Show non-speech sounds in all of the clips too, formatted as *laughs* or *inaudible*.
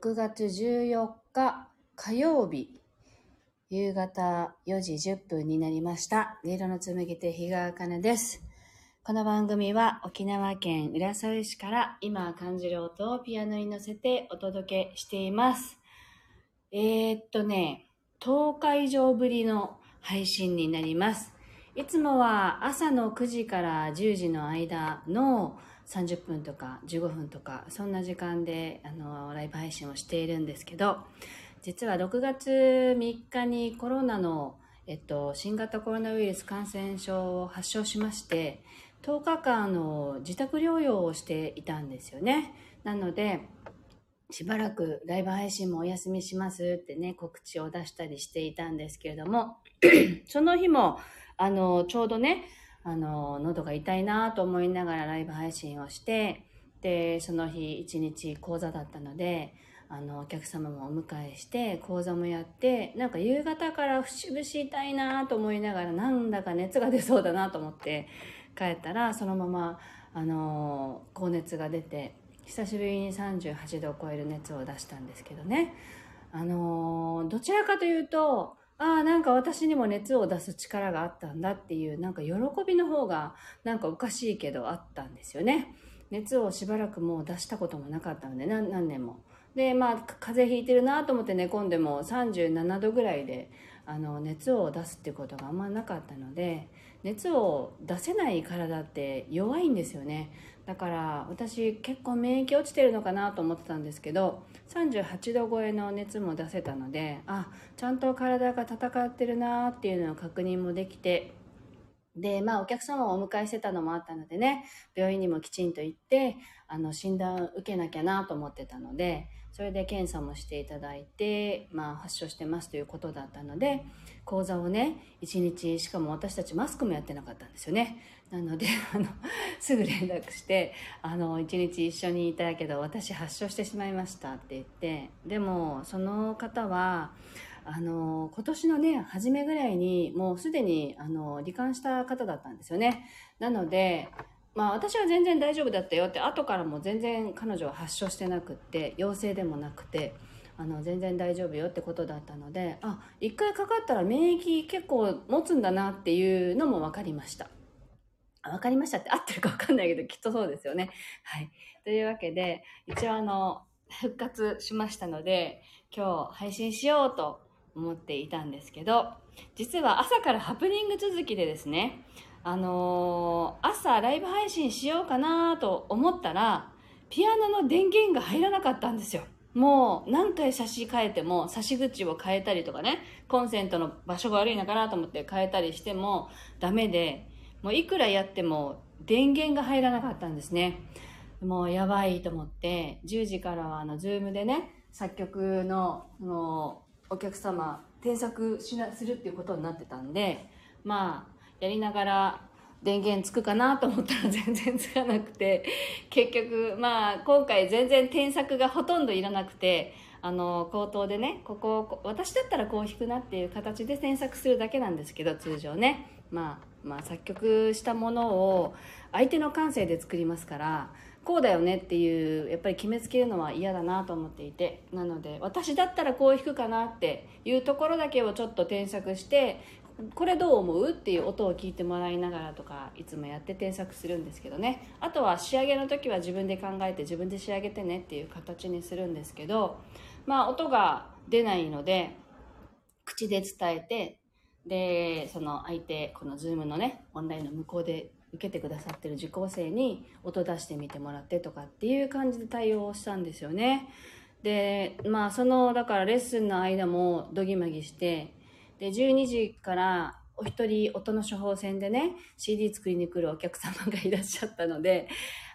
6月14日火曜日、夕方4時10分になりました。音色の紡ぎ手、日川茜です。この番組は沖縄県浦添市から今感じる音をピアノに乗せてお届けしています。えー、っとね、10日以上ぶりの配信になります。いつもは朝の9時から10時の間の30分とか15分とかそんな時間であのライブ配信をしているんですけど実は6月3日にコロナの、えっと、新型コロナウイルス感染症を発症しまして10日間の自宅療養をしていたんですよね。なのでしばらくライブ配信もお休みしますってね告知を出したりしていたんですけれども *clears throat* その日もあのちょうどねあの喉が痛いなと思いながらライブ配信をしてでその日一日講座だったのであのお客様もお迎えして講座もやってなんか夕方から節々痛いなと思いながらなんだか熱が出そうだなと思って帰ったらそのままあの高熱が出て久しぶりに38度を超える熱を出したんですけどね。あのどちらかというとああ、なんか私にも熱を出す力があったんだっていう、なんか喜びの方が、なんかおかしいけどあったんですよね。熱をしばらくもう出したこともなかったので、何年も。で、まあ、風邪ひいてるなと思って寝込んでも37度ぐらいで、あの、熱を出すっていうことがあんまなかったので、熱を出せない体って弱いんですよね。だから私結構免疫落ちてるのかなと思ってたんですけど38度超えの熱も出せたのであちゃんと体が戦ってるなっていうのを確認もできてでまあお客様をお迎えしてたのもあったのでね病院にもきちんと行ってあの診断受けなきゃなと思ってたのでそれで検査もしていただいて、まあ、発症してますということだったので講座をね1日しかも私たちマスクもやってなかったんですよね。なので *laughs* あのすぐ連絡してあの1日一緒にいたけど私発症してしまいましたって言ってでもその方はあの今年のね初めぐらいにもうすでにあの罹患した方だったんですよね。なのでまあ私は全然大丈夫だったよって後からも全然彼女は発症してなくって陽性でもなくてあの全然大丈夫よってことだったのであ一回かかったら免疫結構持つんだなっていうのも分かりました。分かりましたって合ってるか分かんないけどきっとそうですよね。はい。というわけで一応あの復活しましたので今日配信しようと思っていたんですけど実は朝からハプニング続きでですねあのー、朝ライブ配信しようかなと思ったらピアノの電源が入らなかったんですよ。もう何回差し替えても差し口を変えたりとかねコンセントの場所が悪いのかなと思って変えたりしてもダメでもういくらやっても電源が入らなかったんですね。もうやばいと思って10時からはあのズームでね作曲ののお客様添削しなするっていうことになってたんでまあやりながら電源つくかなと思ったら全然つかなくて結局まあ今回全然添削がほとんどいらなくてあの口頭でねここ私だったらこう弾くなっていう形で添削するだけなんですけど通常ね、まあ、まあ作曲したものを相手の感性で作りますからこうだよねっていうやっぱり決めつけるのは嫌だなと思っていてなので私だったらこう弾くかなっていうところだけをちょっと添削してこれどう思う？っていう音を聞いてもらいながらとかいつもやって添削するんですけどね。あとは仕上げの時は自分で考えて自分で仕上げてねっていう形にするんですけどまあ音が出ないので口で伝えてでその相手この Zoom のねオンラインの向こうで受けてくださってる受講生に音出してみてもらってとかっていう感じで対応をしたんですよね。でまあそのだからレッスンの間もどぎまぎしてで12時からお一人音の処方箋でね CD 作りに来るお客様がいらっしゃったので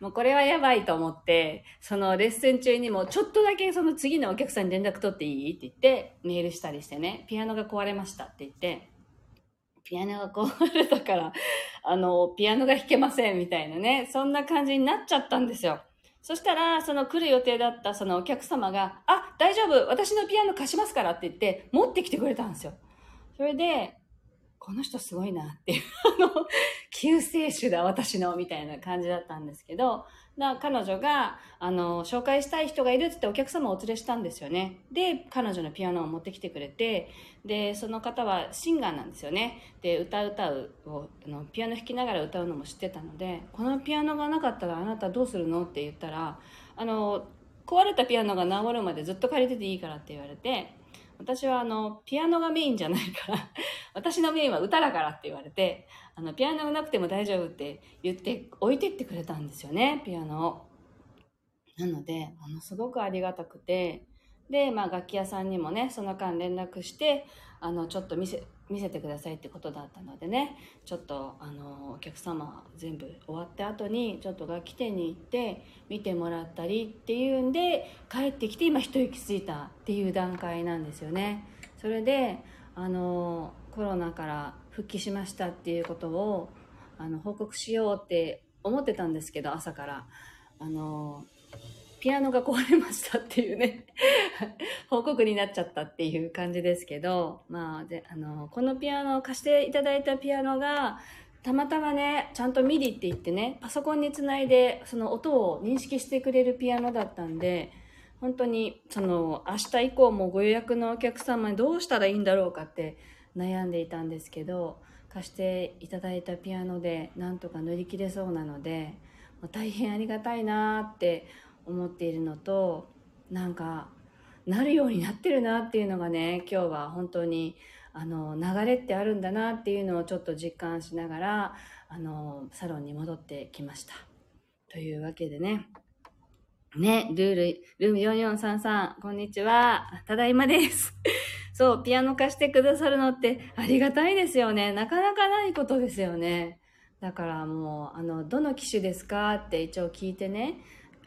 もうこれはやばいと思ってそのレッスン中にもちょっとだけその次のお客さんに連絡取っていい？って言ってメールしたりしてねピアノが壊れましたって言ってピアノが壊れたからあのピアノが弾けませんみたいなねそんな感じになっちゃったんですよそしたら、その来る予定だったそのお客様が、あ、大丈夫私のピアノ貸しますからって言って、持ってきてくれたんですよ。それで、この人すごいなっていう、あの、救世主だ、私の、みたいな感じだったんですけど、彼女が、あの、紹介したい人がいるってってお客様をお連れしたんですよね。で、彼女のピアノを持ってきてくれて、で、その方はシンガーなんですよね。で、歌歌うを、あのピアノ弾きながら歌うのも知ってたので、このピアノがなかったらあなたどうするの？って言ったら、あの、壊れたピアノが治るまでずっと借りてていいからって言われて、私はあの、ピアノがメインじゃないから *laughs* 私のメインは歌だからって言われて、あの、ピアノがなくても大丈夫って言って置いてってくれたんですよね、ピアノを。なので、ものすごくありがたくて、で、まあ楽器屋さんにもね、その間連絡して、あの、ちょっと見せ、見せてくださいってことだったのでねちょっとあのお客様全部終わった後にちょっと楽器店に行って見てもらったりっていうんで帰ってきて今一息ついたっていう段階なんですよね。それであのコロナから復帰しましたっていうことをあの報告しようって思ってたんですけど朝から。あのピアノが壊れましたっていうね。*laughs* 報告になっちゃったっていう感じですけど、まあ、で、あの、このピアノを貸していただいたピアノが、たまたまね、ちゃんと MIDI って言ってね、パソコンにつないで、その音を認識してくれるピアノだったんで、本当に、その、明日以降もご予約のお客様にどうしたらいいんだろうかって悩んでいたんですけど、貸していただいたピアノでなんとか乗り切れそうなので、大変ありがたいなって思っているのとなんかなるようになってるなっていうのがね今日は本当にあの流れってあるんだなっていうのをちょっと実感しながらあのサロンに戻ってきました。というわけでね。ね、ルール、ルーム4433、こんにちは。ただいまです。*laughs* そう、ピアノ貸してくださるのってありがたいですよね。なかなかないことですよね。だからもう、あの、どの機種ですかって一応聞いてね、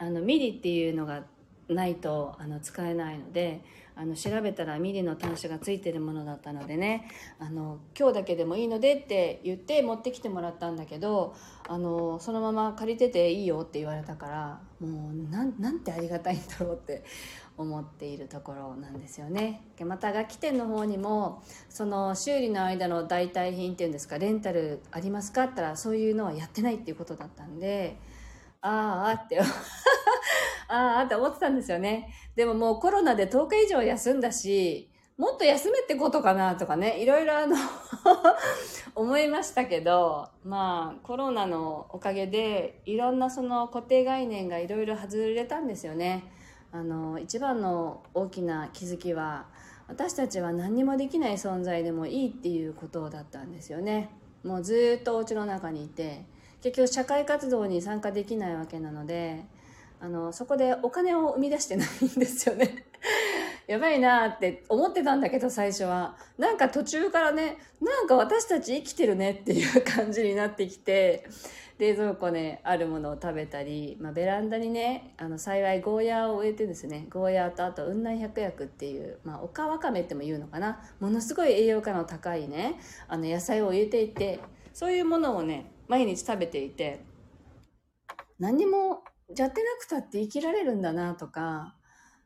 あの MIDI っていうのがないとあの使えないのであの調べたら MIDI の端子がついてるものだったのでねあの今日だけでもいいのでって言って持ってきてもらったんだけどあのそのまま借りてていいよって言われたからもうなんなんてありがたいんだろうって思っているところなんですよね。また楽器店の方にもその修理の間の代替品っていうんですかレンタルありますかって言ったらそういうのはやってないっていうことだったんでああって、ああって思ってたんですよね。でももうコロナで10日以上休んだし、もっと休めってことかなとかね、いろいろあの *laughs* 思いましたけど、まあコロナのおかげでいろんなその固定概念がいろいろ外れたんですよね。あの、一番の大きな気づきは、私たちは何にもできない存在でもいいっていうことだったんですよね。もうずっとお家の中にいて、結局社会活動に参加できないわけなのであのそこでお金を生み出してないんですよね。*laughs* やばいなって思ってたんだけど最初は。なんか途中からねなんか私たち生きてるねっていう感じになってきて冷蔵庫ねあるものを食べたり、まあ、ベランダにねあの幸いゴーヤーを植えてですねゴーヤーとあと雲南百薬っていう、まあ、おかわかめっても言うのかな。ものすごい栄養価の高いねあの野菜を入れていてそういうものをね毎日食べていて、何もやってなくたって生きられるんだなとか、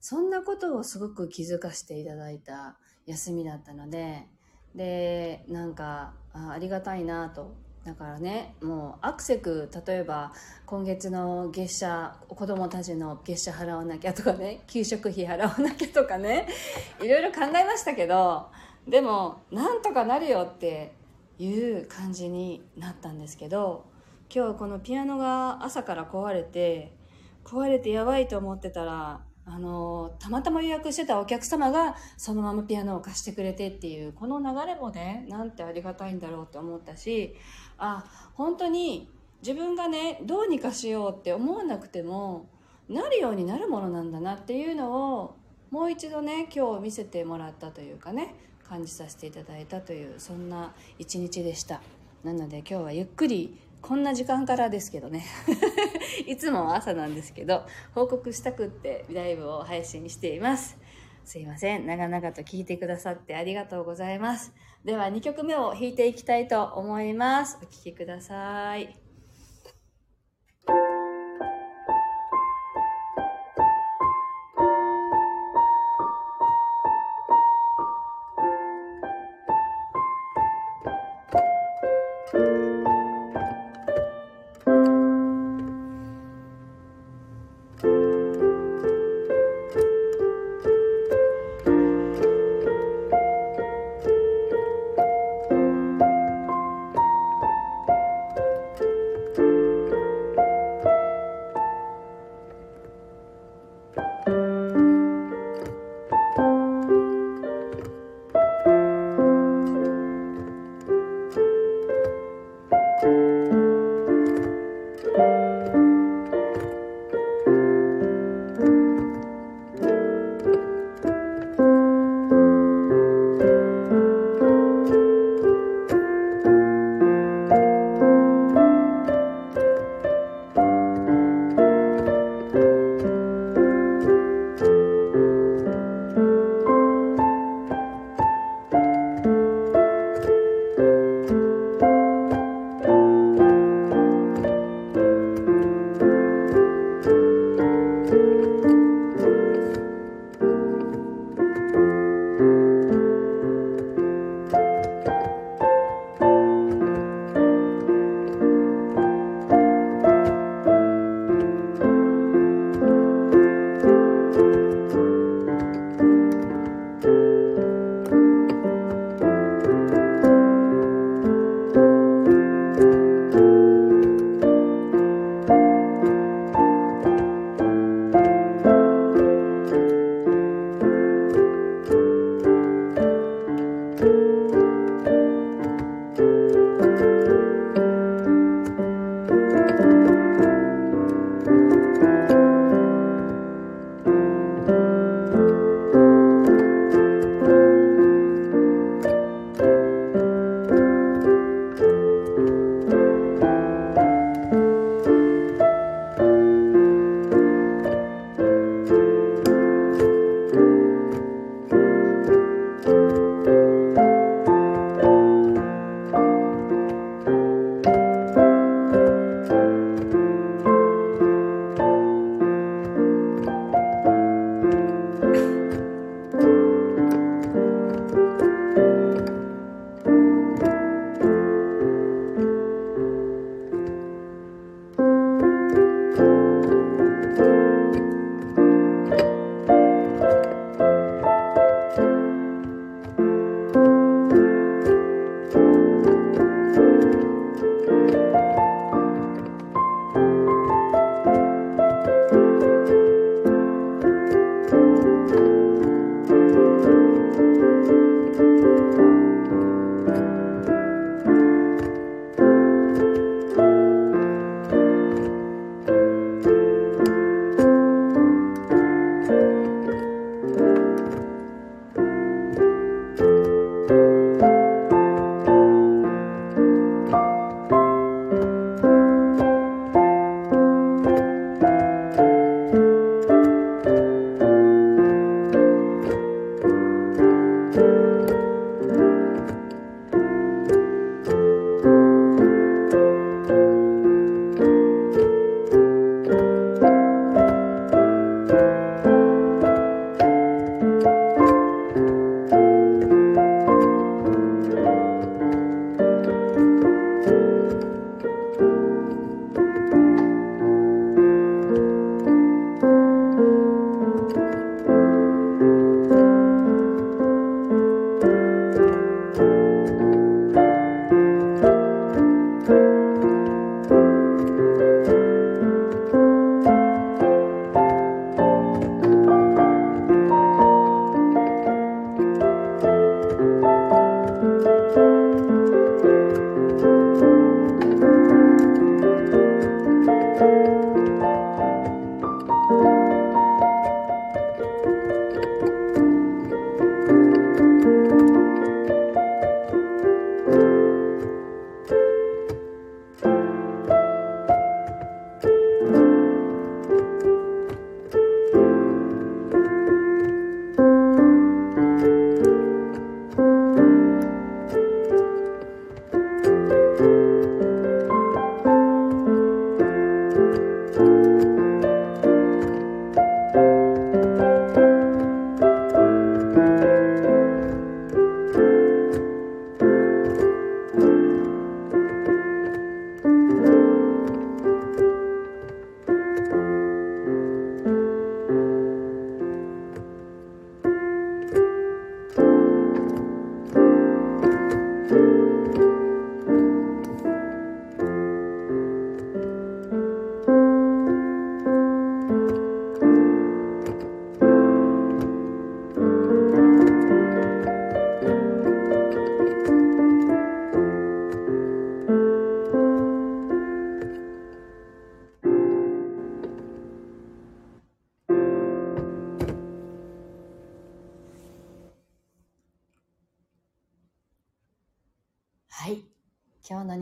そんなことをすごく気づかせていただいた休みだったので、で、なんか、あありがたいなと。だからね、もうアクセク、例えば今月の月謝、子供たちの月謝払わなきゃとかね、給食費払わなきゃとかね、いろいろ考えましたけど、でも、なんとかなるよっていう感じになったんですけど今日このピアノが朝から壊れて壊れてやばいと思ってたらあのたまたま予約してたお客様がそのままピアノを貸してくれてっていうこの流れもねなんてありがたいんだろうって思ったしあ本当に自分がねどうにかしようって思わなくてもなるようになるものなんだなっていうのをもう一度ね今日見せてもらったというかね感じさせていただいたというそんな一日でした。なので今日はゆっくりこんな時間からですけどね。*laughs* いつもは朝なんですけど報告したくってライブを配信しています。すいません。長々と聞いてくださってありがとうございます。では2曲目を弾いていきたいと思います。お聴きください。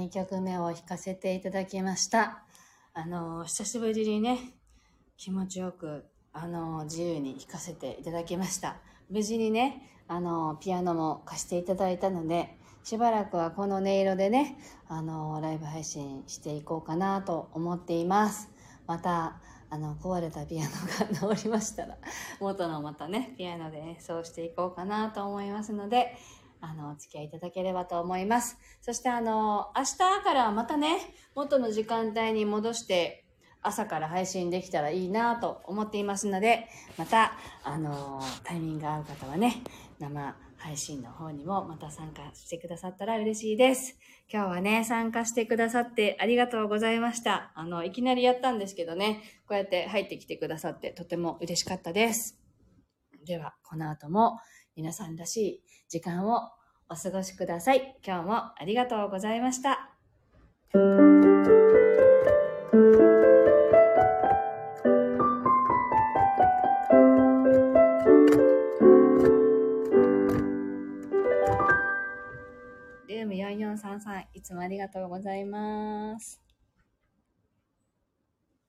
2曲目を弾かせていただきました。あの、久しぶりにね、気持ちよく、あの、自由に弾かせていただきました。無事にね、あの、ピアノも貸していただいたので、しばらくはこの音色でね、あの、ライブ配信していこうかなと思っています。また、あの、壊れたピアノが *laughs* 治りましたら、元のまたね、ピアノで演奏していこうかなと思いますので、あの、お付き合いいただければと思います。そしてあの、明日からまたね、元の時間帯に戻して、朝から配信できたらいいなと思っていますので、また、あの、タイミング合う方はね、生配信の方にもまた参加してくださったら嬉しいです。今日はね、参加してくださってありがとうございました。あの、いきなりやったんですけどね、こうやって入ってきてくださってとても嬉しかったです。では、この後も皆さんらしい時間をお過ごしください。今日もありがとうございました。ルーム4433いつもありがとうございます。